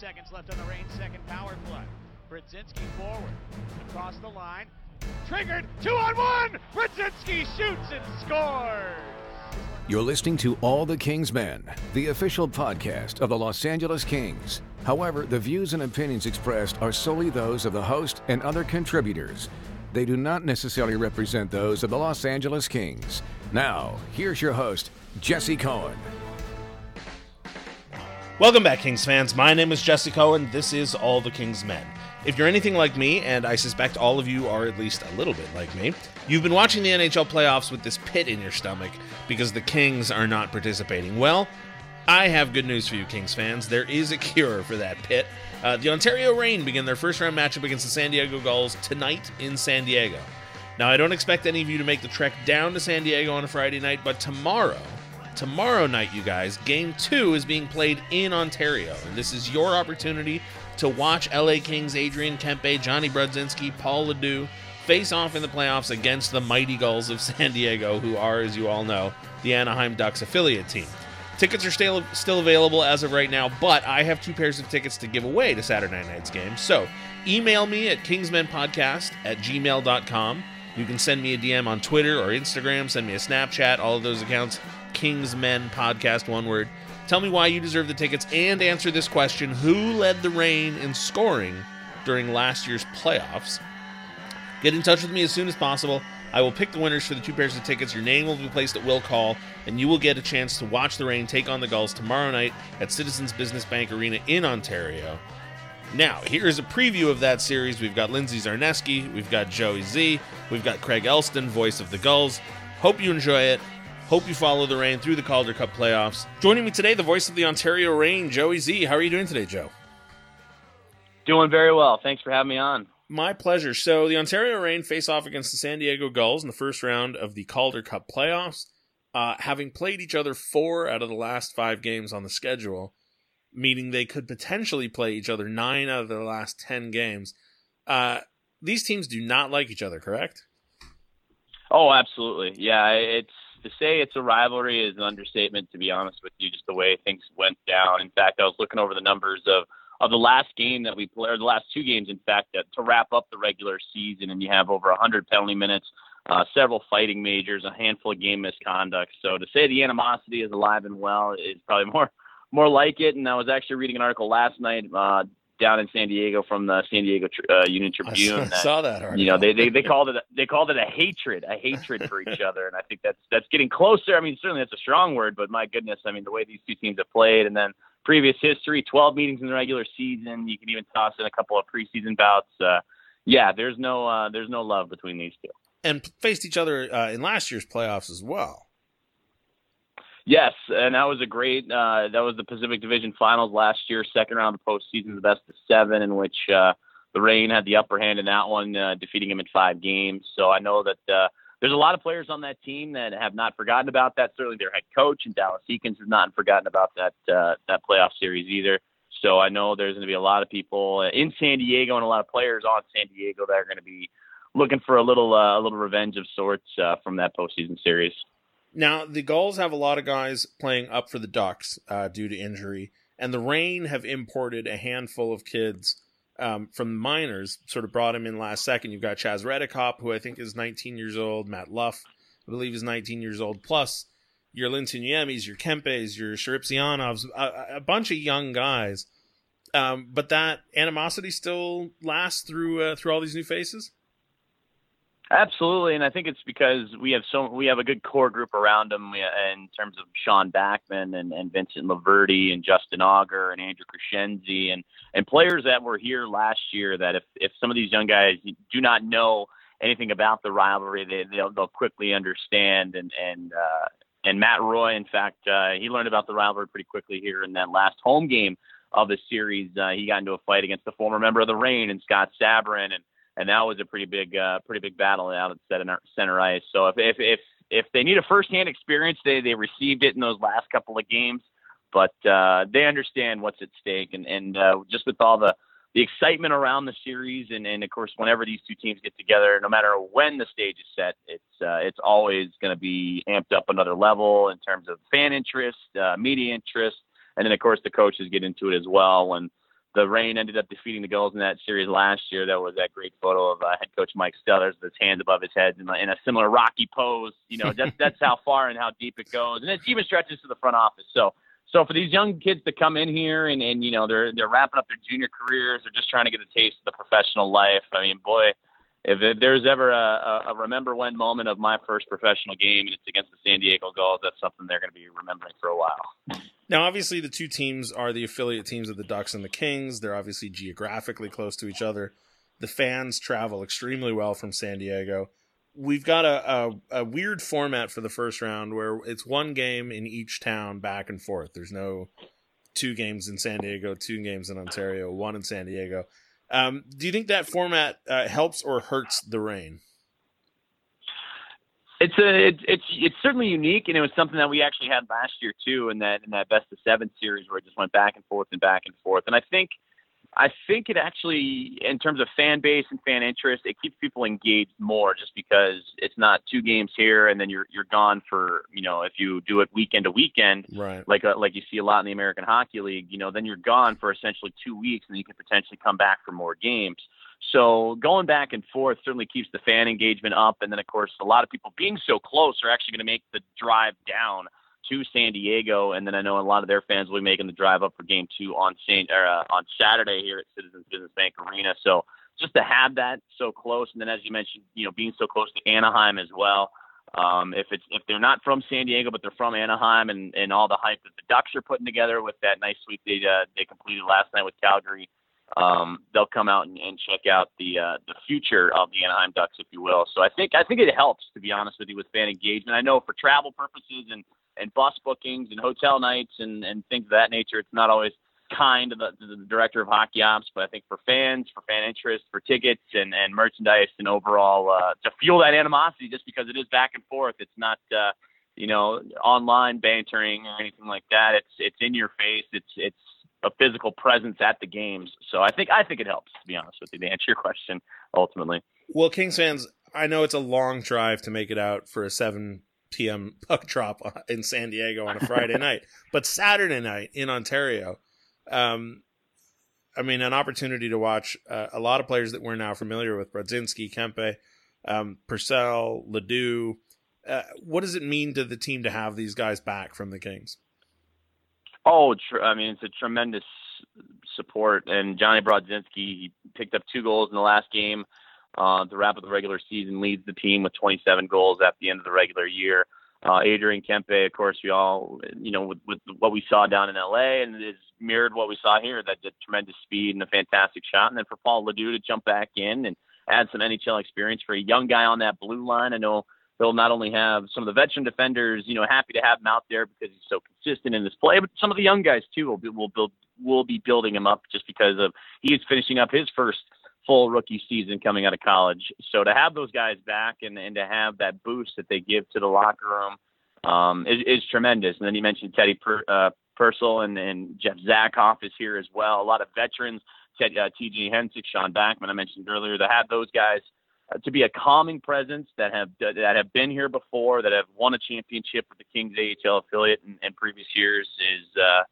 seconds left on the Reign second power play. Brodzinski forward, across the line, triggered, two on one! Brodzinski shoots and scores! You're listening to All the Kings Men, the official podcast of the Los Angeles Kings. However, the views and opinions expressed are solely those of the host and other contributors. They do not necessarily represent those of the Los Angeles Kings. Now, here's your host, Jesse Cohen. Welcome back, Kings fans. My name is Jesse Cohen. This is All the Kings Men. If you're anything like me, and I suspect all of you are at least a little bit like me, you've been watching the NHL playoffs with this pit in your stomach because the Kings are not participating. Well, I have good news for you, Kings fans. There is a cure for that pit. Uh, the Ontario Reign begin their first round matchup against the San Diego Gulls tonight in San Diego. Now, I don't expect any of you to make the trek down to San Diego on a Friday night, but tomorrow, tomorrow night, you guys, game two is being played in Ontario. And this is your opportunity to watch LA Kings Adrian Kempe, Jonny Brodzinski, Paul LaDue face off in the playoffs against the mighty Gulls of San Diego, who are, as you all know, the Anaheim Ducks affiliate team. Tickets are still still available as of right now, but I have two pairs of tickets to give away to Saturday night's game. So email me at kingsmenpodcast at gmail.com. You can send me a DM on Twitter or Instagram, send me a Snapchat, all of those accounts, Kingsmen Podcast, one word. Tell me why you deserve the tickets and answer this question Who led the Reign in scoring during last year's playoffs? Get in touch with me as soon as possible. I will pick the winners for the two pairs of tickets. Your name will be placed at will call, and you will get a chance to watch the Reign take on the Gulls tomorrow night at Citizens Business Bank Arena in Ontario. Now, here is a preview of that series. We've got Lindsay Zarneski, we've got Joey Z, we've got Craig Elsten, voice of the Gulls. Hope you enjoy it. Hope you follow the Reign through the Calder Cup playoffs. Joining me today, the voice of the Ontario Reign, Joey Z. How are you doing today, Joe? Doing very well. Thanks for having me on. My pleasure. So the Ontario Reign face off against the San Diego Gulls in the first round of the Calder Cup playoffs, uh, having played each other four out of the last five games on the schedule, meaning they could potentially play each other nine out of the last ten games. Uh, these teams do not like each other, correct? Oh, absolutely. Yeah, it's to say it's a rivalry is an understatement. To be honest with you, just the way things went down. In fact, I was looking over the numbers of of the last game that we played, or the last two games, in fact, that, to wrap up the regular season, and you have over 100 penalty minutes, uh, several fighting majors, a handful of game misconduct. So to say the animosity is alive and well is probably more more like it. And I was actually reading an article last night uh, down in San Diego from the San Diego uh, Union Tribune. I that, saw that. Article. You know, they, they they called it they called it a hatred, a hatred for each other, and I think that's that's getting closer. I mean, certainly that's a strong word, but my goodness, I mean, the way these two teams have played, and then previous history, 12 meetings in the regular season. You can even toss in a couple of preseason bouts. Uh, yeah, there's no uh, there's no love between these two. And faced each other uh, in last year's playoffs as well. Yes, and that was a great. Uh, that was the Pacific Division Finals last year, second round of the postseason, the best of seven, in which uh, the Reign had the upper hand in that one, uh, defeating him in five games. So I know that uh, there's a lot of players on that team that have not forgotten about that. Certainly, their head coach and Dallas Eakins has not forgotten about that uh, that playoff series either. So I know there's going to be a lot of people in San Diego and a lot of players on San Diego that are going to be looking for a little uh, a little revenge of sorts uh, from that postseason series. Now the Gulls have a lot of guys playing up for the Ducks uh, due to injury, and the Reign have imported a handful of kids um, from the minors, sort of brought him in last second. You've got Chaz Reddekopp, who I think is 19 years old. Matt Luff, I believe, is 19 years old. Plus, your Lintuniemis, your Kempes, your Sharipzyanovs, a, a bunch of young guys. Um, but that animosity still lasts through uh, through all these new faces. Absolutely, and I think it's because we have so we have a good core group around him in terms of Sean Backman and, and Vincent LoVerde and Justin Auger and Andrew Crescenzi and and players that were here last year. That if if some of these young guys do not know anything about the rivalry, they they'll, they'll quickly understand. And and uh, and Matt Roy, in fact, uh, he learned about the rivalry pretty quickly here in that last home game of the series. Uh, he got into a fight against the former member of the Reign and Scott Sabourin and and that was a pretty big, uh, pretty big battle out at center, ice. So if if if if they need a firsthand experience, they they received it in those last couple of games, but uh, they understand what's at stake, and and uh, just with all the the excitement around the series, and and of course, whenever these two teams get together, no matter when the stage is set, it's uh, it's always going to be amped up another level in terms of fan interest, uh, media interest, and then of course the coaches get into it as well. When the Reign ended up defeating the Gulls in that series last year. That was that great photo of uh, head coach Mike Stothers with his hands above his head in, in a similar rocky pose. You know, that's that's how far and how deep it goes, and it even stretches to the front office. So, so for these young kids to come in here and and you know they're they're wrapping up their junior careers, they're just trying to get a taste of the professional life. I mean, boy. If, there's ever a, a remember when moment of my first professional game and it's against the San Diego Gulls, that's something they're going to be remembering for a while. Now, obviously, the two teams are the affiliate teams of the Ducks and the Kings. They're obviously geographically close to each other. The fans travel extremely well from San Diego. We've got a, a, a, weird format for the first round where it's one game in each town back and forth. There's no two games in San Diego, two games in Ontario, one in San Diego. Um, do you think that format uh, helps or hurts the Reign? It's a it's it's it's certainly unique, and it was something that we actually had last year too, in that in that best of seven series where it just went back and forth and back and forth. And I think I think it actually, in terms of fan base and fan interest, it keeps people engaged more, just because it's not two games here and then you're you're gone for you know if you do it weekend to weekend, right? Like a, uh, like you see a lot in the American Hockey League, you know, then you're gone for essentially two weeks, and you can potentially come back for more games. So going back and forth certainly keeps the fan engagement up. And then, of course, a lot of people being so close are actually going to make the drive down to San Diego. And then I know a lot of their fans will be making the drive up for Game Two on Saint or uh, on Saturday here at Citizens Business Bank Arena. So just to have that so close, and then as you mentioned, you know, being so close to Anaheim as well. Um, if it's if they're not from San Diego but they're from Anaheim and, and all the hype that the Ducks are putting together with that nice sweep they uh, they completed last night with Calgary, um, they'll come out and, and check out the uh, the future of the Anaheim Ducks, if you will. So I think I think it helps to be honest with you with fan engagement. I know for travel purposes and and bus bookings and hotel nights and and things of that nature, it's not always kind to the, to the director of hockey ops, but I think for fans, for fan interest, for tickets and and merchandise and overall uh, to fuel that animosity, just because it is back and forth, it's not. Uh, you know, online bantering or anything like that. It's it's in your face. It's it's a physical presence at the games. So I think I think it helps to be honest with you to answer your question ultimately. Well, Kings fans, I know it's a long drive to make it out for a 7 p.m. puck drop in San Diego on a Friday night, but Saturday night in Ontario, um, I mean, an opportunity to watch uh, a lot of players that we're now familiar with: Brodzinski, Kempe, um, Purcell, LaDue. Uh, what does it mean to the team to have these guys back from the Kings? Oh, tr- I mean, it's a tremendous support. And Jonny Brodzinski, he picked up two goals in the last game uh, to wrap up the regular season, leads the team with 27 goals at the end of the regular year. Uh, Adrian Kempe, of course, we all, you know, with, with what we saw down in LA and it's mirrored what we saw here, that did tremendous speed and a fantastic shot. And then for Paul LaDue to jump back in and add some NHL experience for a young guy on that blue line. I know they'll not only have some of the veteran defenders, you know, happy to have him out there because he's so consistent in this play, but some of the young guys too will be, will build will be building him up just because of he is finishing up his first full rookie season coming out of college. So to have those guys back and and to have that boost that they give to the locker room um, is, is tremendous. And then you mentioned Teddy per, uh, Purcell and, and Jeff Zatkoff is here as well. A lot of veterans, Ted, uh, T.J. Hensick, Sean Backman, I mentioned earlier, to have those guys uh, to be a calming presence that have that have been here before, that have won a championship with the Kings AHL affiliate in, in previous years is uh,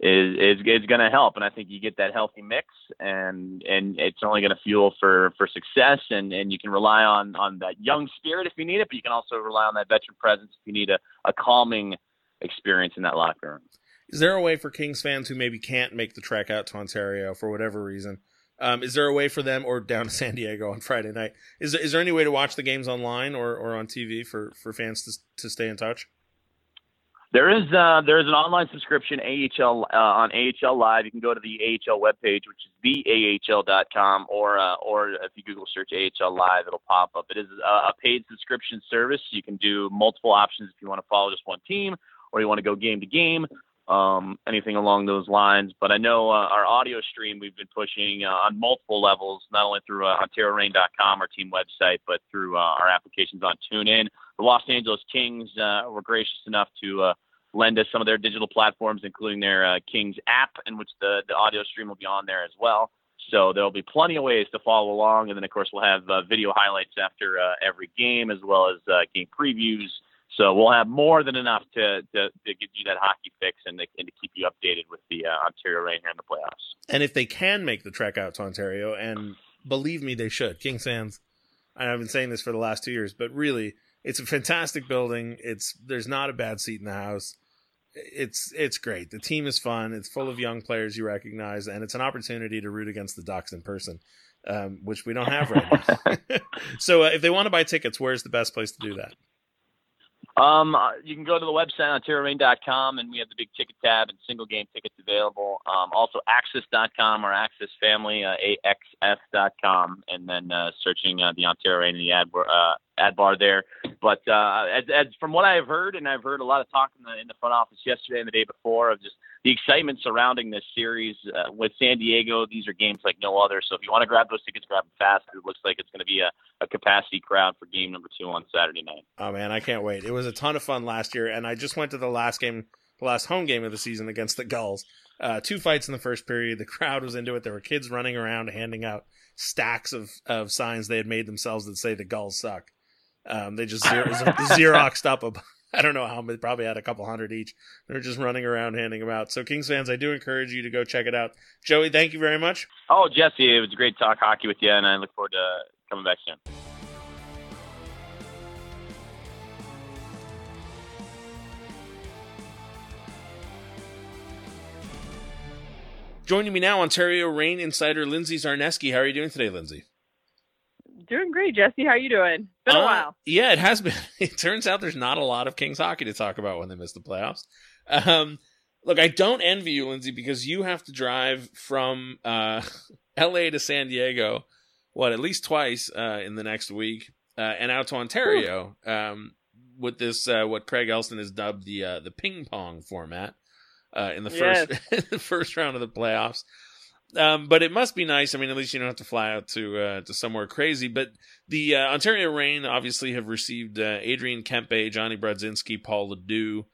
is is, is going to help. And I think you get that healthy mix, and and it's only going to fuel for for success. And and you can rely on on that young spirit if you need it, but you can also rely on that veteran presence if you need a, a calming experience in that locker room. Is there a way for Kings fans who maybe can't make the trek out to Ontario for whatever reason? Um, is there a way for them, or down to San Diego on Friday night? Is there, is there any way to watch the games online or, or on TV for, for fans to, to stay in touch? There is uh, there is an online subscription AHL uh, on AHL Live. You can go to the AHL webpage, which is theahl.com, or uh, or if you Google search AHL Live, it'll pop up. It is a, paid subscription service. You can do multiple options if you want to follow just one team, or you want to go game to game um, anything along those lines. But I know uh, our audio stream we've been pushing uh, on multiple levels, not only through uh, OntarioReign.com, our team website, but through uh, our applications on TuneIn. The Los Angeles Kings uh, were gracious enough to uh, lend us some of their digital platforms, including their uh, Kings app, in which the, the audio stream will be on there as well. So there'll be plenty of ways to follow along, and then of course we'll have uh, video highlights after uh, every game, as well as uh, game previews, So we'll have more than enough to to, to give you that hockey fix and to, and to keep you updated with the Ontario Reign here in the playoffs. And if they can make the trek out to Ontario, and believe me, they should. Kings fans, I've been saying this for the last two years, but really, it's a fantastic building. It's there's not a bad seat in the house. It's it's great. The team is fun. It's full of young players you recognize, and it's an opportunity to root against the Ducks in person, um, which we don't have right now. so, uh, if they want to buy tickets, where's the best place to do that? Um, uh, you can go to the website OntarioReign.com, and we have the big ticket tab and single game tickets available. Um, also Axis.com or Axis Family, uh, AXS.com, and then uh, searching uh, the Ontario Reign in the ad, uh, ad bar there. But uh, as, as from what I have heard, and I've heard a lot of talk in the, in the front office yesterday and the day before of just the excitement surrounding this series uh, with San Diego. These are games like no other. So if you want to grab those tickets, grab them fast. It looks like it's going to be a, a capacity crowd for game number two on Saturday night. Oh man, I can't wait! It was a ton of fun last year, and I just went to the last game, the last home game of the season against the Gulls. Uh, two fights in the first period. The crowd was into it. There were kids running around handing out stacks of, of signs they had made themselves that say the Gulls suck. Um, they just xer- xeroxed up a, I don't know how many, probably had a couple hundred each. They're just running around handing them out. So Kings fans, I do encourage you to go check it out. Joey, thank you very much. Oh, Jesse, it was a great to talk hockey with you, and I look forward to coming back soon. Joining me now, Ontario Reign insider Lindsay Zarneski. How are you doing today, Lindsay? Great, Jesse. How you doing? Been a Uh, while. Yeah, it has been. It turns out there's not a lot of Kings hockey to talk about when they miss the playoffs. Um, look, I don't envy you, Lindsay, because you have to drive from uh, L.A. to San Diego, what at least twice uh, in the next week, uh, and out to Ontario um, with this uh, what Craig Elsten has dubbed the uh, the ping pong format uh, in the first the first round of the playoffs. Um, but it must be nice. I mean, at least you don't have to fly out to uh, to somewhere crazy. But the uh, Ontario Reign obviously have received uh, Adrian Kempe, Jonny Brodzinski, Paul LaDue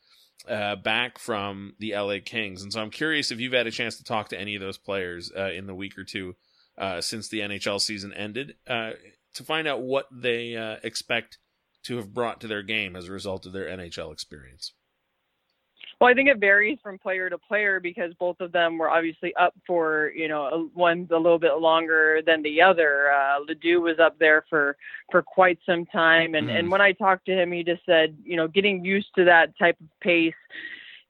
uh, back from the LA Kings, and so I'm curious if you've had a chance to talk to any of those players uh, in the week or two uh, since the NHL season ended to find out what they expect to have brought to their game as a result of their NHL experience. Well, I think it varies from player to player because both of them were obviously up for, you know, one's a little bit longer than the other. Uh, LaDue was up there for for quite some time, and Mhm. and when I talked to him, he just said, you know, getting used to that type of pace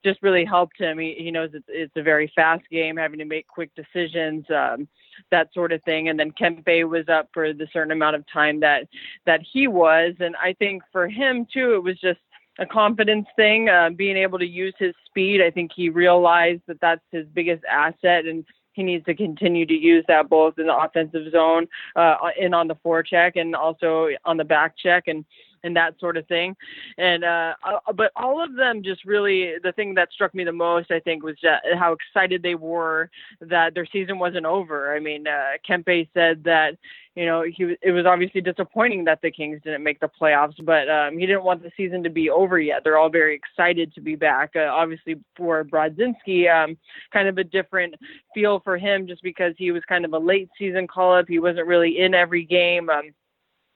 just really helped him. He, he knows it's, it's a very fast game, having to make quick decisions, um, that sort of thing. And then Kempe was up for the certain amount of time that that he was, and I think for him too, it was just a confidence thing, uh, being able to use his speed. I think he realized that that's his biggest asset, and he needs to continue to use that both in the offensive zone, uh, and on the forecheck, and also on the back check, and and that sort of thing. And uh, uh, but all of them just really the thing that struck me the most, I think, was how excited they were that their season wasn't over. I mean, uh, Kempe said that you know, he it was obviously disappointing that the Kings didn't make the playoffs, but um, he didn't want the season to be over yet. They're all very excited to be back. Uh, obviously, for Brodzinski, um, kind of a different feel for him just because he was kind of a late season call up. He wasn't really in every game. Um,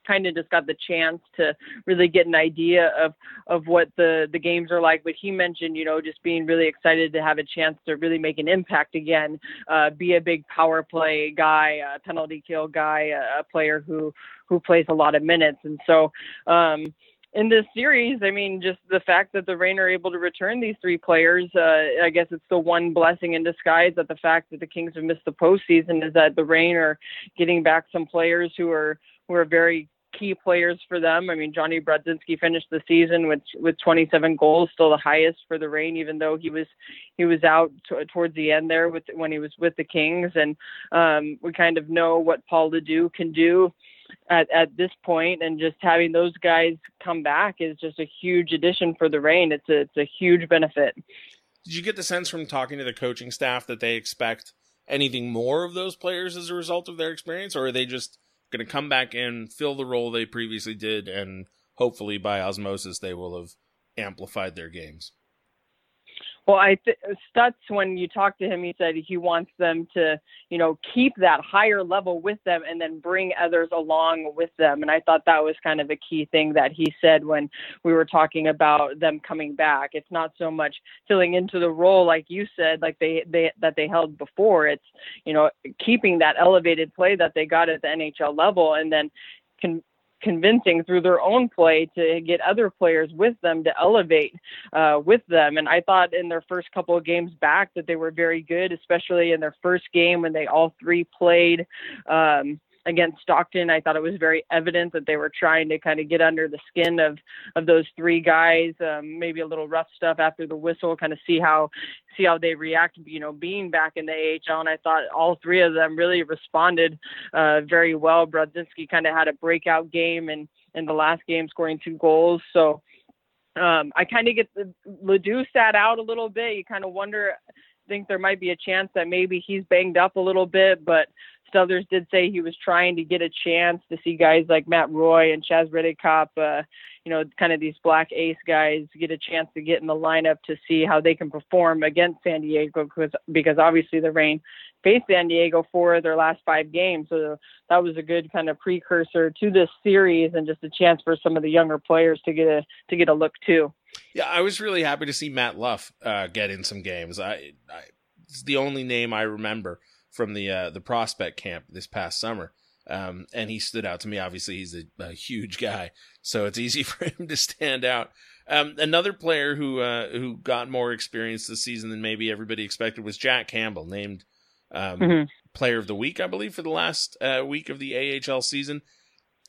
kind of just got the chance to really get an idea of of what the the games are like. But he mentioned you know just being really excited to have a chance to really make an impact again uh be a big power play guy a penalty kill guy a, a player who who plays a lot of minutes. And so um in this series, I mean, just the fact that the Reign are able to return these three players, uh, I guess it's the one blessing in disguise that the fact that the Kings have missed the postseason is that the Reign are getting back some players who are who are very key players for them. I mean, Jonny Brodzinski finished the season with with 27 goals, still the highest for the Reign, even though he was he was out t- towards the end there with when he was with the Kings, and um, we kind of know what Paul LaDue can do at at this point, and just having those guys come back is just a huge addition for the Reign. It's a it's a huge benefit. Did you get the sense from talking to the coaching staff that they expect anything more of those players as a result of their experience, or are they just going to come back and fill the role they previously did, and hopefully by osmosis they will have amplified their games? Well, I th- Stutz, when you talked to him, he said he wants them to, you know, keep that higher level with them and then bring others along with them. And I thought that was kind of a key thing that he said when we were talking about them coming back. It's not so much filling into the role like you said, like they they that they held before. It's you know keeping that elevated play that they got at the NHL level and then can convincing through their own play to get other players with them to elevate uh, with them. And I thought in their first couple of games back that they were very good, especially in their first game when they all three played. Um, against Stockton, I thought it was very evident that they were trying to kind of get under the skin of of those three guys. Um, maybe a little rough stuff after the whistle, kind of see how see how they react. You know, being back in the AHL, and I thought all three of them really responded uh, very well. Brodzinski kind of had a breakout game, and in the last game, scoring two goals. So. Um, I kind of get the LaDue sat out a little bit. You kind of wonder, think there might be a chance that maybe he's banged up a little bit, but Stothers did say he was trying to get a chance to see guys like Matt Roy and Chaz Reddekopp, uh, you know, kind of these black ace guys get a chance to get in the lineup to see how they can perform against San Diego because because obviously the Reign faced San Diego for their last five games. So that was a good kind of precursor to this series and just a chance for some of the younger players to get a to get a look too. Yeah, I was really happy to see Matt Luff uh, get in some games. I, I it's the only name I remember from the uh, the prospect camp this past summer. Um, and he stood out to me. Obviously, he's a, a, huge guy, so it's easy for him to stand out. Um, another player who uh, who got more experience this season than maybe everybody expected was Jack Campbell, named um, mm-hmm. Player of the Week, I believe, for the last uh, week of the AHL season.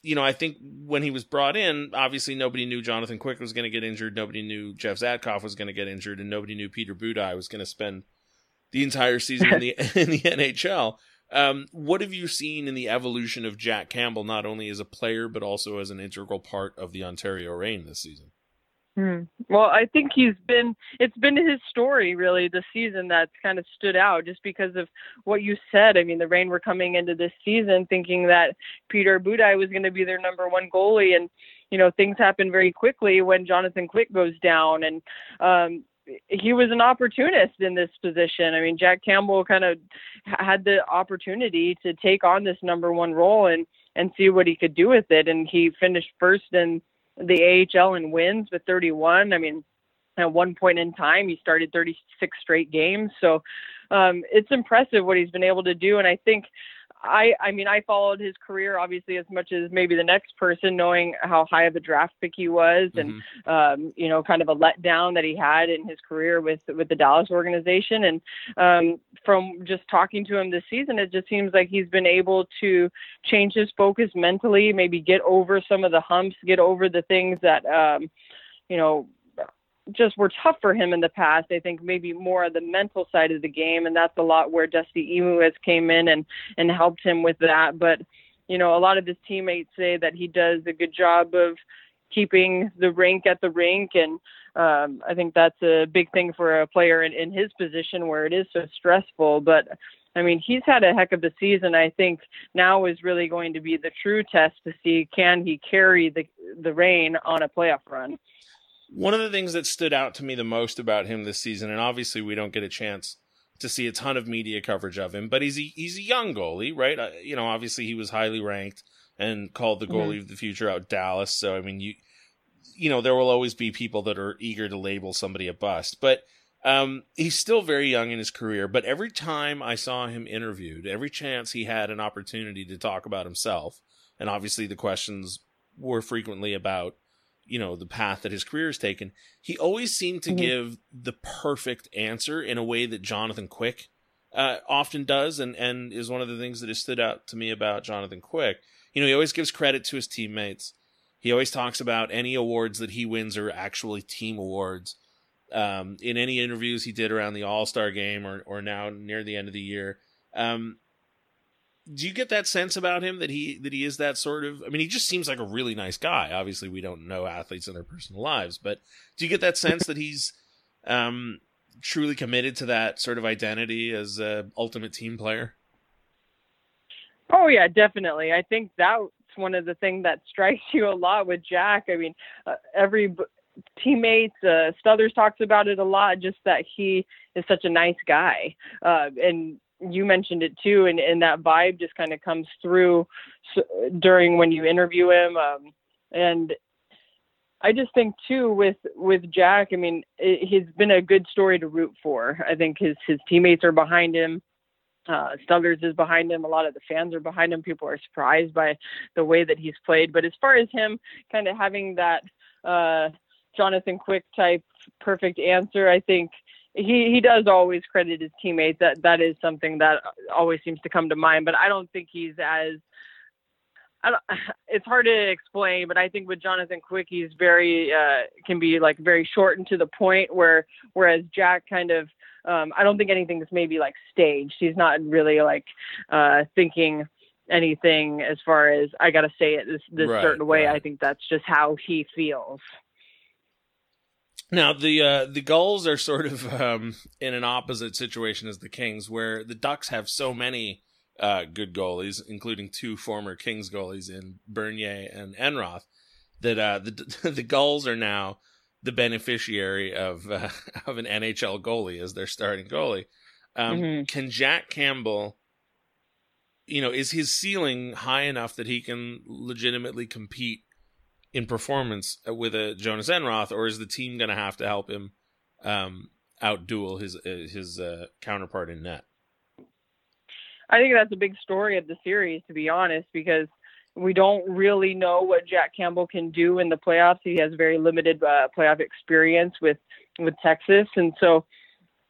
You know, I think when he was brought in, obviously nobody knew Jonathan Quick was going to get injured, nobody knew Jeff Zatkoff was going to get injured, and nobody knew Peter Budaj was going to spend the entire season in the in the NHL. Um, what have you seen in the evolution of Jack Campbell, not only as a player but also as an integral part of the Ontario Reign this season? Hmm. Well, I think he's been. It's been his story really this season that's kind of stood out, just because of what you said. I mean, the Reign were coming into this season thinking that Peter Budaj was going to be their number one goalie, and you know things happen very quickly when Jonathan Quick goes down, and um, he was an opportunist in this position. I mean, Jack Campbell kind of had the opportunity to take on this number one role and and see what he could do with it. And he finished first in the AHL in wins with 31. I mean, at one point in time, he started 36 straight games. So um, it's impressive what he's been able to do. And I think I I mean I followed his career obviously as much as maybe the next person, knowing how high of a draft pick he was, and mm-hmm. um, you know kind of a letdown that he had in his career with with the Dallas organization. And um, from just talking to him this season, it just seems like he's been able to change his focus mentally, maybe get over some of the humps, get over the things that um, you know just were tough for him in the past. I think maybe more of the mental side of the game, and that's a lot where Dusty Imoo has came in and and helped him with that. But you know, a lot of his teammates say that he does a good job of keeping the rink at the rink, and um, I think that's a big thing for a player in, in his position where it is so stressful. But I mean, he's had a heck of a season. I think now is really going to be the true test to see can he carry the the Reign on a playoff run. One of the things that stood out to me the most about him this season, and obviously we don't get a chance to see a ton of media coverage of him, but he's a, he's a young goalie, right? Uh, you know, obviously he was highly ranked and called the goalie mm-hmm. of the future out Dallas. So I mean, you you know, there will always be people that are eager to label somebody a bust, but um, he's still very young in his career. But every time I saw him interviewed, every chance he had an opportunity to talk about himself, and obviously the questions were frequently about you know the path that his career has taken he always seemed to mm-hmm. give the perfect answer in a way that jonathan quick uh, often does and and is one of the things that has stood out to me about jonathan quick. You know he always gives credit to his teammates. He always talks about any awards that he wins are actually team awards. Um, in any interviews he did around the all-star game or, or now near the end of the year um, do you get that sense about him that he that he is that sort of i mean he just seems like a really nice guy obviously we don't know athletes in their personal lives but do you get that sense that he's um truly committed to that sort of identity as a ultimate team player oh yeah definitely i think that's one of the things that strikes you a lot with jack i mean uh, every teammates. Uh, Stothers talks about it a lot, just that he is such a nice guy. Uh, and you mentioned it too, and, and that vibe just kind of comes through during when you interview him. Um, and I just think too with with Jack. I mean, it, he's been a good story to root for. I think his his teammates are behind him. Uh, Stothers is behind him. A lot of the fans are behind him. People are surprised by the way that he's played. But as far as him kind of having that uh, Jonathan Quick type perfect answer, I think he he does always credit his teammates. That that is something that always seems to come to mind. But I don't think he's as I don't, it's hard to explain, but I think with Jonathan Quick, he's very uh, can be like very short and to the point. Where whereas Jack kind of, um, I don't think anything's maybe like staged. He's not really like uh, thinking anything as far as I got to say it this this right, certain way. Right. I think that's just how he feels. Now the uh, the Gulls are sort of um, in an opposite situation as the Kings, where the Ducks have so many uh, good goalies, including two former Kings goalies in Bernier and Enroth, that uh, the the Gulls are now the beneficiary of uh, of an NHL goalie as their starting goalie. Um, mm-hmm. Can Jack Campbell, you know, is his ceiling high enough that he can legitimately compete in performance with a Jonas Enroth, or is the team going to have to help him um, outduel his his uh, counterpart in net? I think that's a big story of the series, to be honest, because we don't really know what Jack Campbell can do in the playoffs. He has very limited uh, playoff experience with with Texas, and so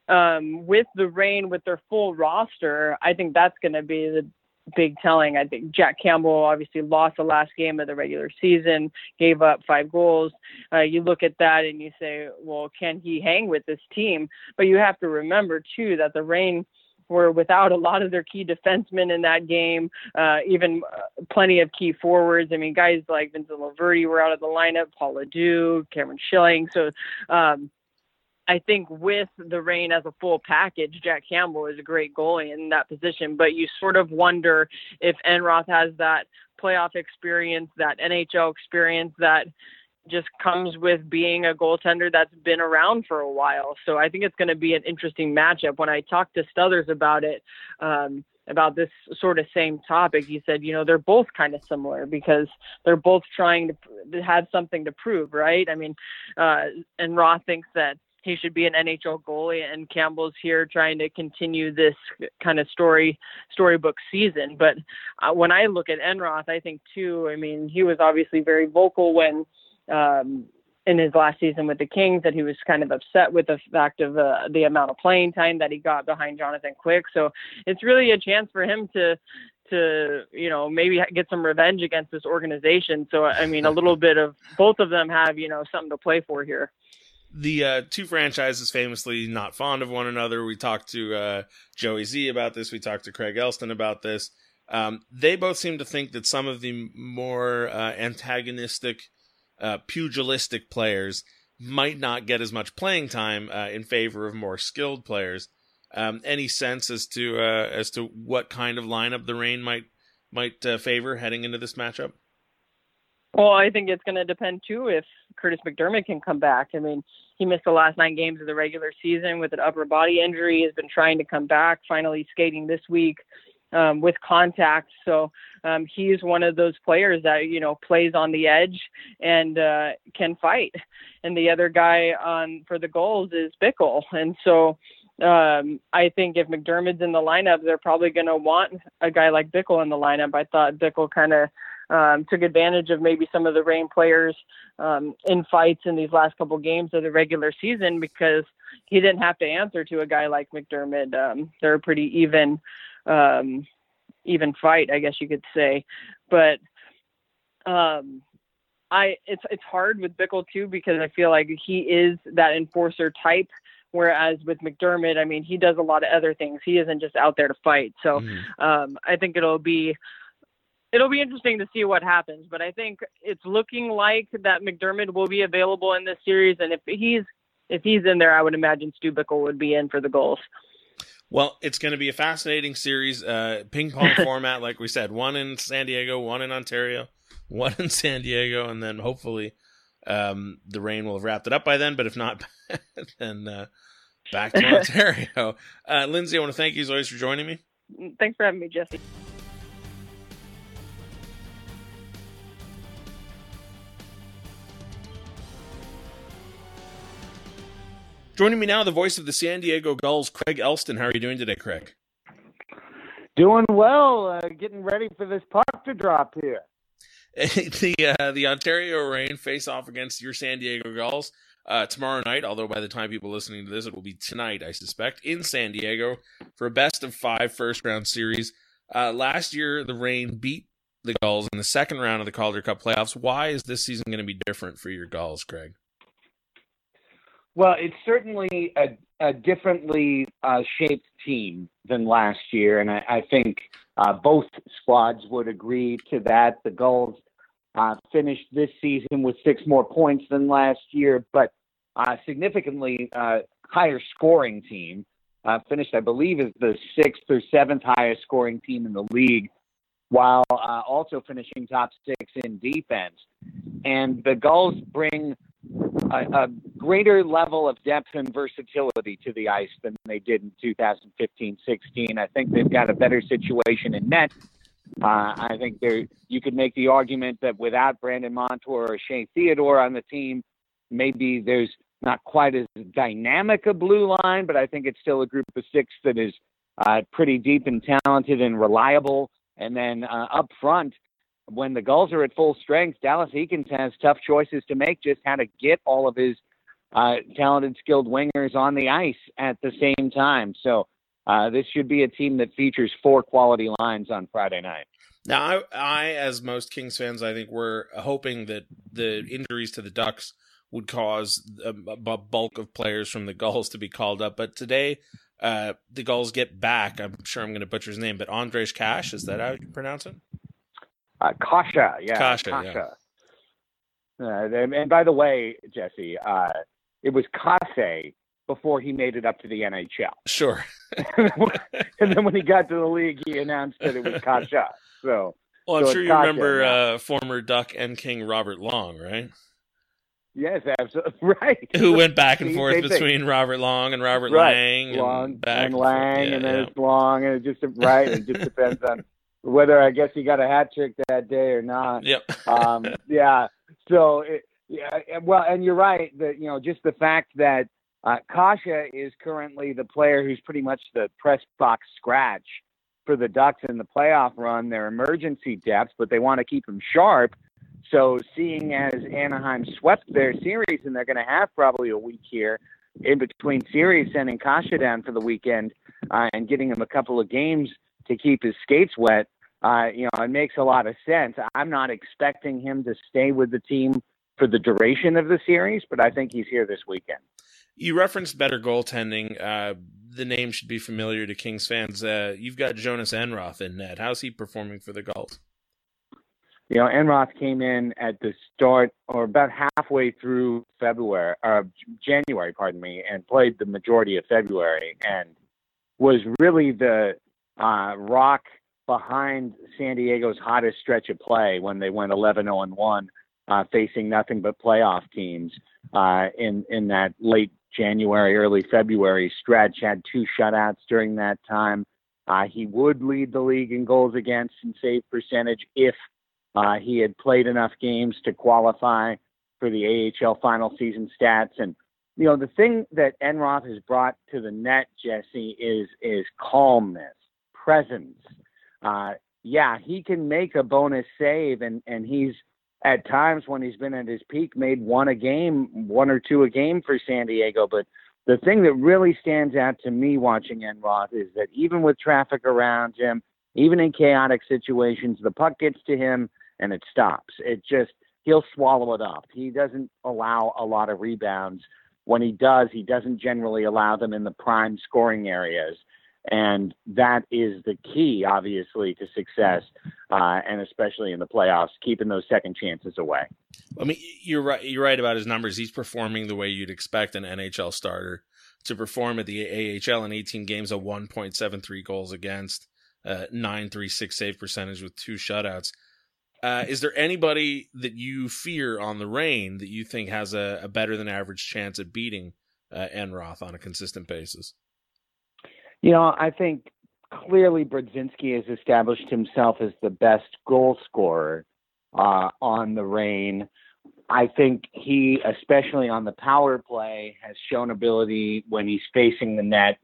um, with the Reign, with their full roster, I think that's going to be the big telling. I think Jack Campbell obviously lost the last game of the regular season, gave up five goals. Uh, you look at that and you say, well, can he hang with this team? But you have to remember too that the Reign were without a lot of their key defensemen in that game, uh, even uh, plenty of key forwards. I mean, guys like Vincent LoVerde were out of the lineup, Paul LaDue, Cameron Schilling. So um, I think with the Reign as a full package, Jack Campbell is a great goalie in that position. But you sort of wonder if Enroth has that playoff experience, that NHL experience that just comes with being a goaltender that's been around for a while. So I think it's going to be an interesting matchup. When I talked to Stothers about it, um, about this sort of same topic, he said, you know, they're both kind of similar because they're both trying to have something to prove, right? I mean, uh, Enroth thinks that he should be an NHL goalie, and Campbell's here trying to continue this kind of story storybook season. But uh, when I look at Enroth, I think too. I mean, he was obviously very vocal when um, in his last season with the Kings that he was kind of upset with the fact of uh, the amount of playing time that he got behind Jonathan Quick. So it's really a chance for him to to you know maybe get some revenge against this organization. So I mean a little bit of both of them have you know something to play for here. The uh, two franchises famously not fond of one another. We talked to uh, Joey Z about this. We talked to Craig Elsten about this. Um, they both seem to think that some of the more uh, antagonistic uh, pugilistic players might not get as much playing time uh, in favor of more skilled players. Um, any sense as to uh, as to what kind of lineup the Reign might might favor heading into this matchup? Well, I think it's going to depend too if Kurtis MacDermid can come back. I mean, he missed the last nine games of the regular season with an upper body injury. Has been trying to come back. Finally skating this week um, with contact. So um, he's one of those players that you know plays on the edge and uh, can fight. And the other guy on for the Gulls is Bickel, and so. Um, I think if MacDermid's in the lineup, they're probably going to want a guy like Bickel in the lineup. I thought Bickel kind of um, took advantage of maybe some of the Reign players um, in fights in these last couple games of the regular season because he didn't have to answer to a guy like MacDermid. Um, they're a pretty even um, even fight, I guess you could say. But um, I it's it's hard with Bickel too because I feel like he is that enforcer type. Whereas with MacDermid, I mean, he does a lot of other things. He isn't just out there to fight. So mm. um, I think it'll be it'll be interesting to see what happens. But I think it's looking like that MacDermid will be available in this series, and if he's if he's in there, I would imagine Stu Bickel would be in for the Gulls. Well, it's going to be a fascinating series, uh, ping pong format, like we said, one in San Diego, one in Ontario, one in San Diego, and then hopefully um, the Reign will have wrapped it up by then. But if not, then uh, back to Ontario. Uh, Lindsay, I want to thank you as always for joining me. Thanks for having me, Jesse. Joining me now, the voice of the San Diego Gulls, Craig Elsten. How are you doing today, Craig? Doing well. Uh, getting ready for this puck to drop here. the uh, the Ontario Reign face off against your San Diego Gulls uh, tomorrow night. Although by the time people listening to this, it will be tonight, I suspect, in San Diego for a best of five first round series. Uh, last year, the Reign beat the Gulls in the second round of the Calder Cup playoffs. Why is this season going to be different for your Gulls, Craig? Well, it's certainly a, a differently uh, shaped team than last year, and I, I think uh, both squads would agree to that. The Gulls uh, finished this season with six more points than last year, but uh, significantly uh, higher scoring team. Uh, finished, I believe, as the sixth or seventh highest scoring team in the league, while also finishing top six in defense. And the Gulls bring a, a, greater level of depth and versatility to the ice than they did in 2015-16. I think they've got a better situation in net. Uh, I think there you could make the argument that without Brandon Montour or Shea Theodore on the team, maybe there's not quite as dynamic a blue line, but I think it's still a group of six that is uh, pretty deep and talented and reliable. And then uh, up front, when the Gulls are at full strength, Dallas Eakins has tough choices to make just how to get all of his uh, talented, skilled wingers on the ice at the same time. So uh, this should be a team that features four quality lines on Friday night. Now, I, I, as most Kings fans, I think we're hoping that the injuries to the Ducks would cause a, a bulk of players from the Gulls to be called up. But today, uh, the Gulls get back. I'm sure I'm going to butcher his name, but Andres Cash, is that how you pronounce it? Uh, Kasha, yeah, Kasha, Kasha. Yeah. Uh, and, and, by the way, Jesse, uh, it was Kase before he made it up to the NHL. Sure. and then when he got to the league, he announced that it was Kasha. So. Well, I'm so sure you Kasha, remember uh, former Duck and King Robert Long, right? Yes, absolutely right. Who went back and See, forth same thing. between Robert Long and Robert right. Lang, Long and and. Lang, Yeah, and then yeah. it's Long, and it just right. It just depends on whether I guess he got a hat trick that day or not. Yep. um, yeah. So it, yeah, well, and you're right that you know just the fact that uh, Kasha is currently the player who's pretty much the press box scratch for the Ducks in the playoff run. Their emergency depth, but they want to keep him sharp. So seeing as Anaheim swept their series and they're going to have probably a week here in between series, sending Kasha down for the weekend uh, and getting him a couple of games to keep his skates wet uh, you know, it makes a lot of sense. I'm not expecting him to stay with the team for the duration of the series, but I think he's here this weekend. You referenced better goaltending. Uh, the name should be familiar to Kings fans. Uh, you've got Jonas Enroth in net. How's he performing for the Gulls? You know, Enroth came in at the start or about halfway through February, or January, pardon me, and played the majority of February and was really the uh, rock behind San Diego's hottest stretch of play when they went 11 0 1, uh, facing nothing but playoff teams uh, in in that late January, early February stretch. Had two shutouts during that time. Uh, he would lead the league in goals against and save percentage if uh, he had played enough games to qualify for the AHL final season stats. And you know the thing that Enroth has brought to the net, Jesse, is is calmness, presence uh, yeah, he can make a bonus save, and and he's at times when he's been at his peak made one a game, one or two a game for San Diego. But the thing that really stands out to me watching Enroth is that even with traffic around him, even in chaotic situations, the puck gets to him and it stops. It just he'll swallow it up. He doesn't allow a lot of rebounds. When he does, he doesn't generally allow them in the prime scoring areas. And that is the key, obviously, to success, uh, and especially in the playoffs, keeping those second chances away. I mean, you're right. You're right about his numbers. He's performing the way you'd expect an NHL starter to perform at the AHL in 18 games, a 1.73 goals against, uh, 9.36 save percentage with two shutouts. Uh, is there anybody that you fear on the Reign that you think has a, a better than average chance at beating uh, Enroth on a consistent basis? You know, I think clearly Brodzinski has established himself as the best goal scorer uh, on the Reign. I think he, especially on the power play, has shown ability when he's facing the net.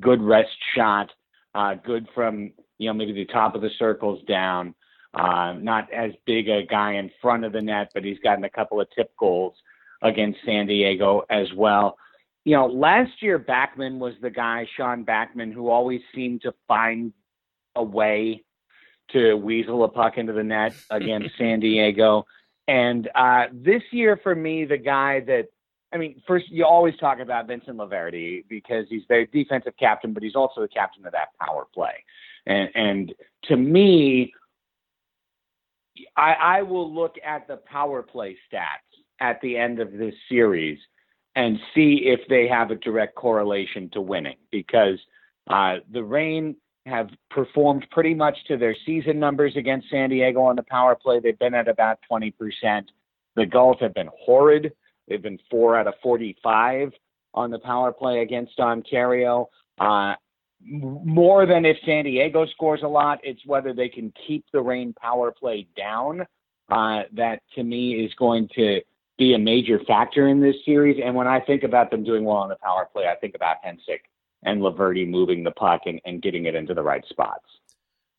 Good rest shot, uh, good from you know maybe the top of the circles down. Uh, not as big a guy in front of the net, but he's gotten a couple of tip goals against San Diego as well. You know, last year Backman was the guy, Sean Backman, who always seemed to find a way to weasel a puck into the net against San Diego. And uh, this year, for me, the guy that I mean, first you always talk about Vincent LoVerde because he's the defensive captain, but he's also the captain of that power play. And, and to me, I, I will look at the power play stats at the end of this series and see if they have a direct correlation to winning because uh, the Reign have performed pretty much to their season numbers against San Diego on the power play. They've been at about 20%. The Gulls have been horrid. They've been four out of 45 on the power play against Ontario. Uh, more than if San Diego scores a lot, it's whether they can keep the Reign power play down. Uh, that to me is going to be a major factor in this series. And when I think about them doing well on the power play, I think about Hensick and LoVerde moving the puck and, and getting it into the right spots.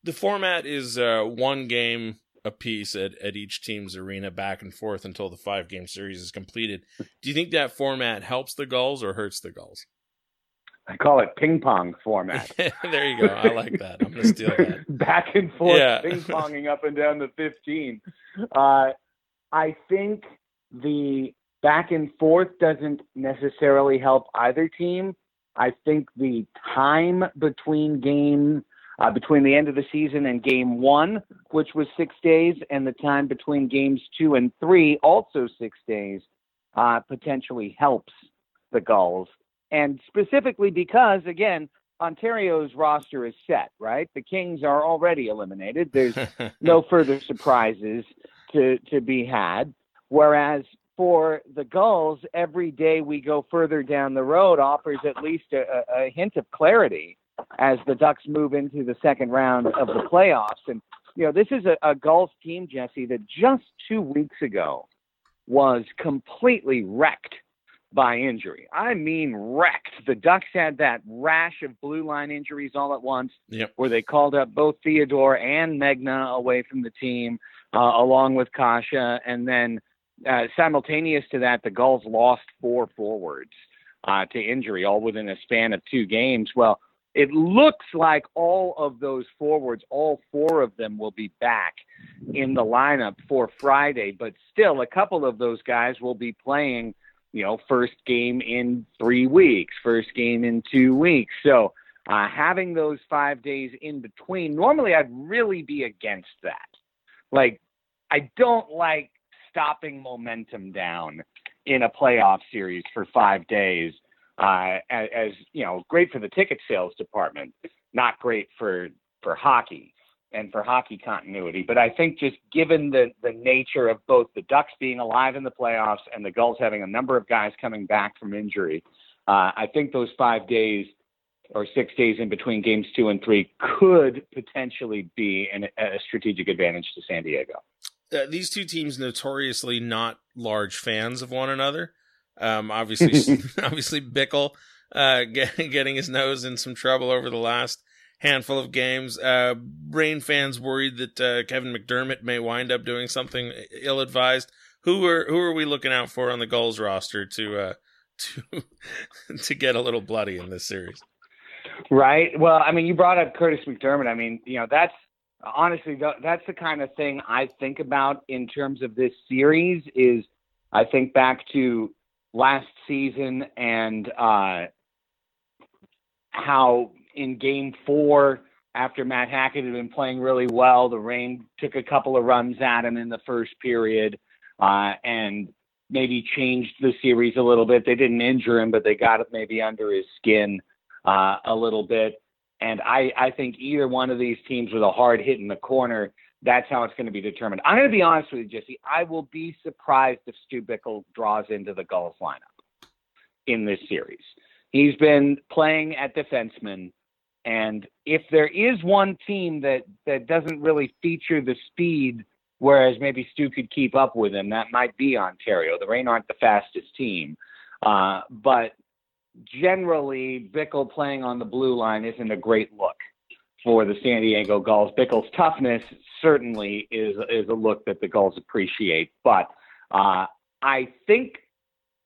The format is uh, one game a piece at, at each team's arena back and forth until the five game series is completed. Do you think that format helps the Gulls or hurts the Gulls? I call it ping pong format. there you go. I like that. I'm gonna steal that. Back and forth yeah. ping ponging up and down the 15. Uh, I think the back and forth doesn't necessarily help either team. I think the time between game uh, between the end of the season and game one, which was six days, and the time between games two and three, also six days, uh, potentially helps the Gulls. And specifically because, again, Ontario's roster is set, right? The Kings are already eliminated. There's no further surprises to, to be had. Whereas for the Gulls, every day we go further down the road offers at least a, a hint of clarity as the Ducks move into the second round of the playoffs. And, you know, this is a, a Gulls team, Jesse, that just two weeks ago was completely wrecked by injury. I mean, wrecked. The Ducks had that rash of blue line injuries all at once, yep. where they called up both Theodore and Megna away from the team, uh, along with Kase, And then uh, simultaneous to that, the Gulls lost four forwards uh, to injury, all within a span of two games. Well, it looks like all of those forwards, all four of them, will be back in the lineup for Friday. But still, a couple of those guys will be playing, you know, first game in three weeks, first game in two weeks. So uh, having those five days in between, normally I'd really be against that. Like, I don't like stopping momentum down in a playoff series for five days. Uh, as, as you know, great for the ticket sales department, not great for for hockey and for hockey continuity. But I think just given the the nature of both the Ducks being alive in the playoffs and the Gulls having a number of guys coming back from injury, uh, I think those five days or six days in between games two and three could potentially be an, a strategic advantage to San Diego uh, these two teams notoriously not large fans of one another. Um, obviously, obviously Bickel uh, get, getting his nose in some trouble over the last handful of games. Uh, Reign fans worried that uh, Kevin MacDermid may wind up doing something ill-advised. Who are who are we looking out for on the Gulls roster to uh, to to get a little bloody in this series? Right. Well, I mean, you brought up Kurtis MacDermid. I mean, you know, that's honestly, that's the kind of thing I think about in terms of this series. Is I think back to last season and uh, how in Game Four, after Matt Hackett had been playing really well, the Reign took a couple of runs at him in the first period uh, and maybe changed the series a little bit. They didn't injure him, but they got it maybe under his skin uh, a little bit. And I, I think either one of these teams with a hard hit in the corner, that's how it's going to be determined. I'm going to be honest with you, Jesse. I will be surprised if Stu Bickel draws into the Gulls lineup in this series. He's been playing at defenseman, and if there is one team that that doesn't really feature the speed, whereas maybe Stu could keep up with him, that might be Ontario. The Reign aren't the fastest team, uh, but generally, Bickel playing on the blue line isn't a great look for the San Diego Gulls. Bickel's toughness certainly is is a look that the Gulls appreciate, but uh, I think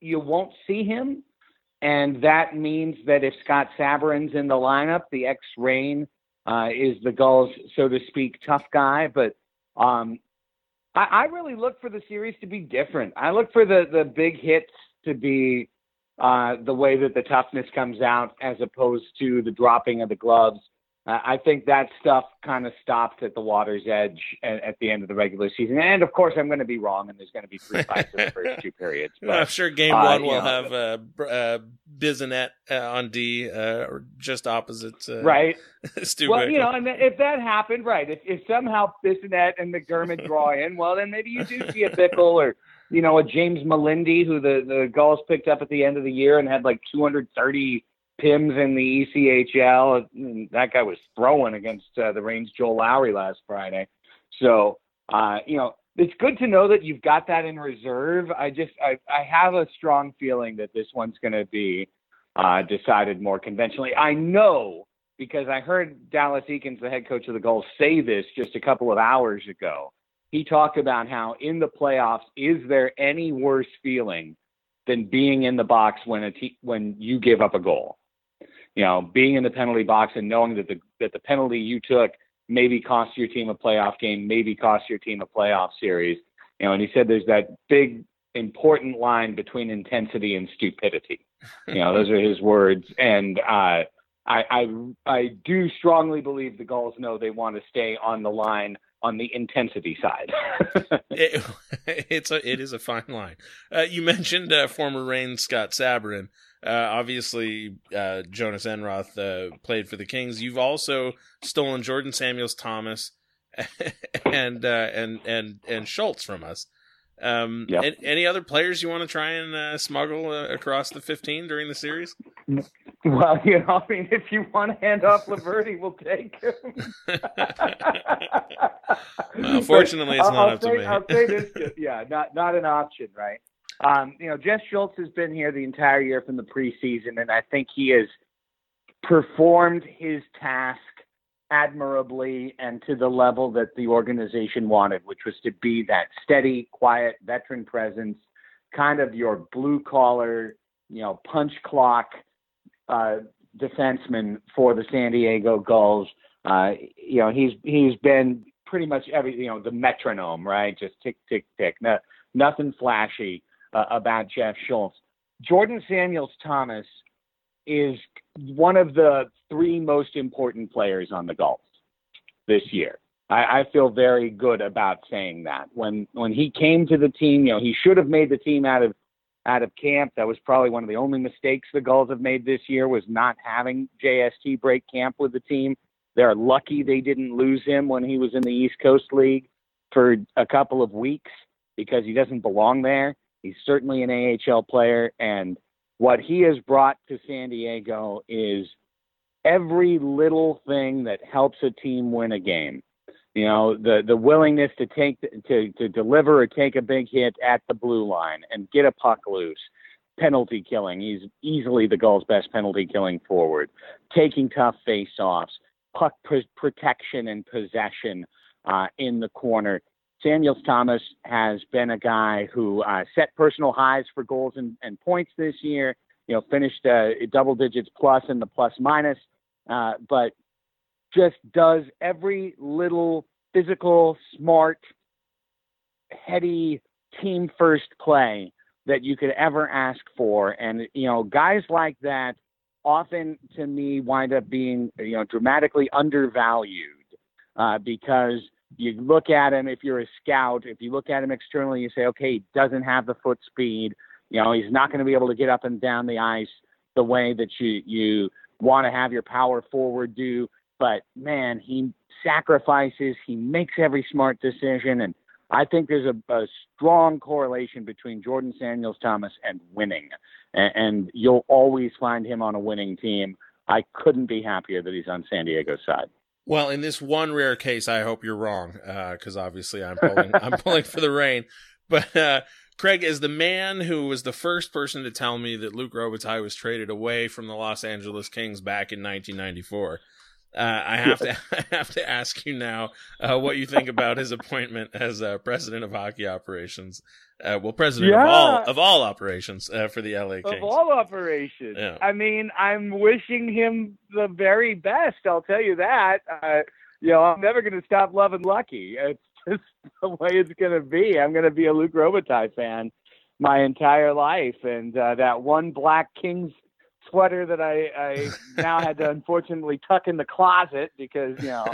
you won't see him, and that means that if Scott Sabourin's in the lineup, the ex Reign uh, is the Gulls, so to speak, tough guy. But um, I, I really look for the series to be different. I look for the the big hits to be uh, the way that the toughness comes out, as opposed to the dropping of the gloves I think that stuff kind of stops at the water's edge at, at, the end of the regular season. And of course, I'm going to be wrong, and there's going to be three fights in the first two periods. But, I'm sure game uh, one will know, have uh, uh, Bissonnette uh, on D, uh, or just opposite. Uh, right. Stu well, you know, and if that happened, right, if, if somehow Bissonnette and MacDermid draw in, well, then maybe you do see a Bickel or you know a James Melindy, who the the Gulls picked up at the end of the year and had like 230 Pims in the ECHL. And That guy was throwing against uh, the Reign's Joel Lowry last Friday. So, uh, you know, it's good to know that you've got that in reserve. I just, I, I have a strong feeling that this one's going to be uh, decided more conventionally. I know because I heard Dallas Eakins, the head coach of the Gulls, say this just a couple of hours ago. He talked about how in the playoffs, is there any worse feeling than being in the box when a te- when you give up a goal? you know, being in the penalty box and knowing that the that the penalty you took maybe cost your team a playoff game, maybe cost your team a playoff series. You know, and he said there's that big important line between intensity and stupidity. You know, those are his words. And uh, I, I I do strongly believe the Gulls know they want to stay on the line on the intensity side. it, it's a it is a fine line. Uh, you mentioned uh, former Reign Scott Sabourin. Uh, obviously, uh, Jonas Enroth uh, played for the Kings. You've also stolen Jordan Samuels Thomas and uh, and and and Schultz from us. Um, yep. any other players you want to try and uh, smuggle uh, across the 15 during the series? Well, you know, I mean, if you want to hand off LoVerde, we'll take him. well, fortunately, it's not I'll up say, to me. I'll say this, yeah, not not an option, right? Um, you know, Jeff Schultz has been here the entire year from the preseason, and I think he has performed his task admirably and to the level that the organization wanted, which was to be that steady, quiet veteran presence, kind of your blue collar, you know, punch clock uh, defenseman for the San Diego Gulls. Uh, you know, he's he's been pretty much every you know the metronome, right? Just tick tick tick. No, nothing flashy uh, about Jeff Schultz. Jordan Samuels Thomas is one of the three most important players on the Gulls this year. I, I feel very good about saying that. When when he came to the team, you know, he should have made the team out of out of camp. That was probably one of the only mistakes the Gulls have made this year was not having JST break camp with the team. They're lucky they didn't lose him when he was in the East Coast League for a couple of weeks because he doesn't belong there. He's certainly an AHL player, and what he has brought to San Diego is every little thing that helps a team win a game. You know, the the willingness to take to to deliver or take a big hit at the blue line and get a puck loose. Penalty killing. He's easily the Gulls' best penalty killing forward. Taking tough face-offs, puck pr- protection and possession uh, in the corner. Samuels Thomas has been a guy who uh, set personal highs for goals and, and, points this year. You know, finished uh, double digits plus in the plus minus, uh, but just does every little physical, smart, heady team first play that you could ever ask for. And you know, guys like that often, to me, wind up being you know dramatically undervalued uh, because you look at him if you're a scout if you look at him externally you say okay he doesn't have the foot speed you know he's not going to be able to get up and down the ice the way that you you want to have your power forward do. But man, he sacrifices. He makes every smart decision, and I think there's a, a strong correlation between Jordan Samuels Thomas and winning, and, and you'll always find him on a winning team. I couldn't be happier that he's on San Diego's side. Well, in this one rare case, I hope you're wrong, because uh, obviously I'm pulling I'm pulling for the Reign. But uh, Craig, is the man who was the first person to tell me that Luke Robitaille was traded away from the Los Angeles Kings back in 1994. Uh, I have to I have to ask you now uh, what you think about his appointment as uh, president of hockey operations. Uh, well, president yeah. of all of all operations uh, for the LA Kings. Of all operations. Yeah. I mean, I'm wishing him the very best. I'll tell you that. Uh, you know, I'm never going to stop loving Lucky. It's just the way it's going to be. I'm going to be a Luke Robitaille fan my entire life, and that one Black Kings sweater that I, I now had to unfortunately tuck in the closet because you know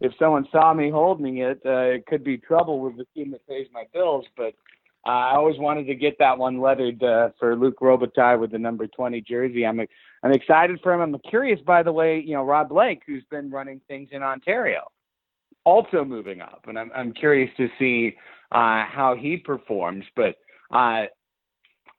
if someone saw me holding it, uh, it could be trouble with the team that pays my bills. But uh, I always wanted to get that one lettered uh, for Luke Robitaille with the number 20 jersey. I'm I'm excited for him. I'm curious, by the way, you know Rob Blake, who's been running things in Ontario, also moving up, and I'm I'm curious to see uh, how he performs. But uh,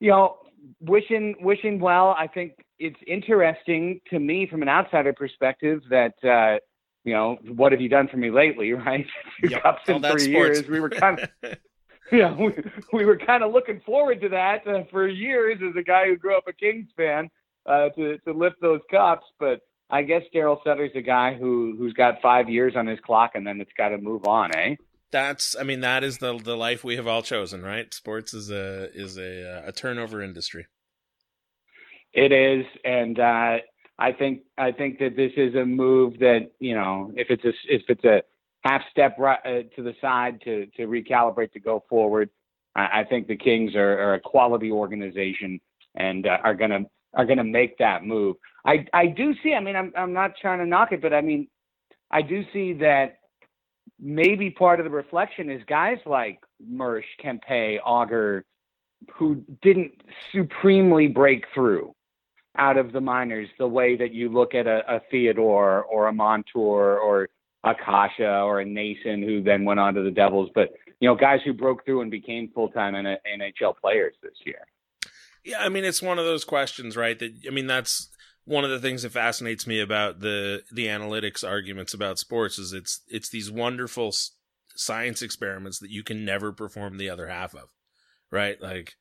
you know, wishing wishing well. I think it's interesting to me from an outsider perspective that uh, you know what have you done for me lately, right? Two yep. cups in three years. We were kind of. yeah, we, we were kind of looking forward to that uh, for years as a guy who grew up a Kings fan uh, to to lift those cups. But I guess Darryl Sutter's a guy who who's got five years on his clock, and then it's got to move on, eh? That's, I mean, that is the the life we have all chosen, right? Sports is a is a a turnover industry. It is, and uh, I think I think that this is a move that you know if it's a if it's a half step right, uh, to the side to to recalibrate to go forward, I, I think the Kings are, are, a quality organization and uh, are gonna are gonna make that move. I I do see. I mean, I'm I'm not trying to knock it, but I mean, I do see that maybe part of the reflection is guys like Mersch, Kempe, Auger, who didn't supremely break through out of the minors the way that you look at a, a Theodore or a Montour or a Kase or a Nason who then went on to the Devils. But, you know, guys who broke through and became full time NHL players this year. Yeah, I mean, it's one of those questions, right? That I mean, that's one of the things that fascinates me about the the analytics arguments about sports is it's it's these wonderful science experiments that you can never perform the other half of, right? Like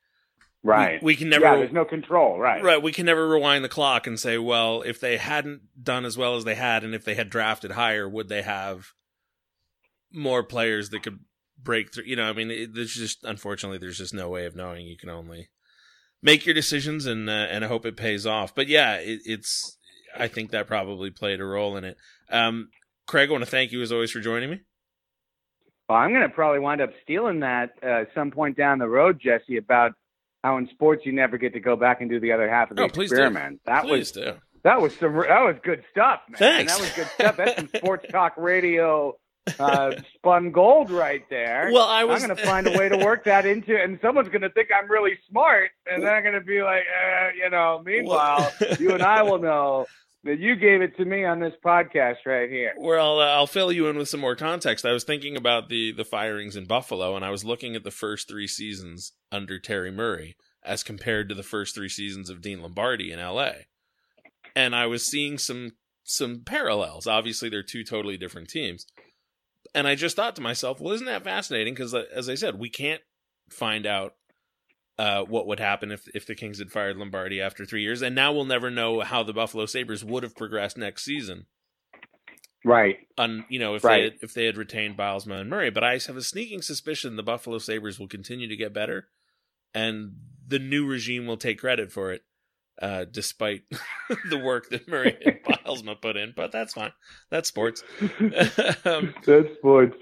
Right. We, we, can never. Yeah, there's no control. Right. Right. We can never rewind the clock and say, well, if they hadn't done as well as they had, and if they had drafted higher, would they have more players that could break through? You know, I mean, it, there's just unfortunately, there's just no way of knowing. You can only make your decisions and uh, and I hope it pays off. But yeah, it, it's. I think that probably played a role in it. Um, Craig, I want to thank you as always for joining me. Well, I'm going to probably wind up stealing that uh, some point down the road, Jesse, about how in sports you never get to go back and do the other half of the oh, experiment. That please was do. that was some that was good stuff, man. Thanks. That was good stuff. That's some sports talk radio uh, spun gold right there. Well, I was. I'm going to find a way to work that into, and someone's going to think I'm really smart, and they're going to be like, eh, you know. Meanwhile, you and I will know that you gave it to me on this podcast right here. Well, uh, I'll fill you in with some more context. I was thinking about the the firings in Buffalo, and I was looking at the first three seasons under Terry Murray as compared to the first three seasons of Dean Lombardi in L.A. And I was seeing some some parallels. Obviously, they're two totally different teams. And I just thought to myself, well, isn't that fascinating? Because, uh, as I said, we can't find out uh, what would happen if if the Kings had fired Lombardi after three years, and now we'll never know how the Buffalo Sabres would have progressed next season. Right. On you know if right. they had, if they had retained Bylsma and Murray, but I have a sneaking suspicion the Buffalo Sabres will continue to get better, and the new regime will take credit for it, uh, despite the work that Murray and Bylsma put in. But that's fine. That's sports. um, that's sports.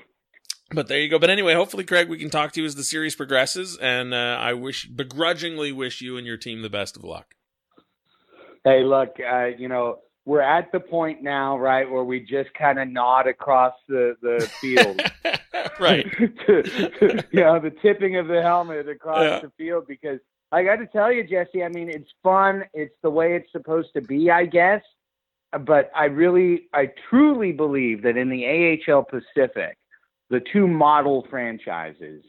But there you go. But anyway, hopefully, Craig, we can talk to you as the series progresses, and uh, I wish begrudgingly wish you and your team the best of luck. Hey, look, uh, you know we're at the point now, right, where we just kind of nod across the the field, right? to, to, you know, the tipping of the helmet across yeah. the field because I got to tell you, Jesse. I mean, it's fun. It's the way it's supposed to be, I guess. but I really, I truly believe that in the AHL Pacific, the two model franchises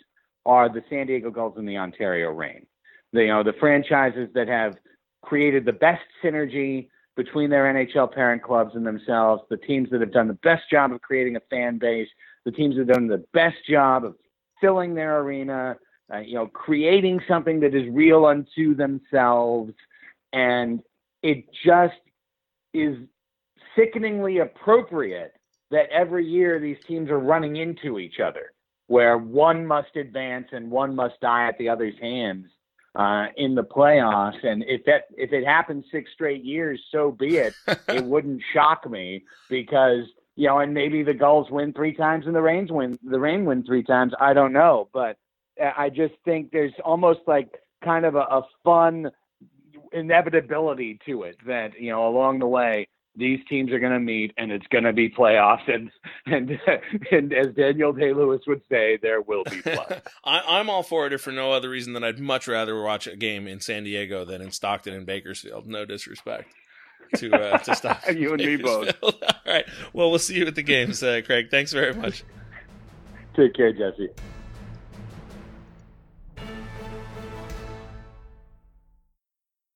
are the San Diego Gulls and the Ontario Reign. They know, the franchises that have created the best synergy between their NHL parent clubs and themselves, the teams that have done the best job of creating a fan base, the teams that have done the best job of filling their arena, uh, you know, creating something that is real unto themselves. And it just is sickeningly appropriate that every year these teams are running into each other, where one must advance and one must die at the other's hands uh, in the playoffs. And if that if it happens six straight years, so be it. it wouldn't shock me because you know, and maybe the Gulls win three times and the Reigns win the Reign win three times. I don't know, but I just think there's almost like kind of a, a fun inevitability to it that you know along the way these teams are going to meet and it's going to be playoffs and and and as Daniel Day Lewis would say there will be blood. I, am all for it if for no other reason than I'd much rather watch a game in San Diego than in Stockton and Bakersfield. No disrespect to uh, to Stockton. you and me both. all right. Well, we'll see you at the games, uh, Craig. Thanks very much. Take care, Jesse.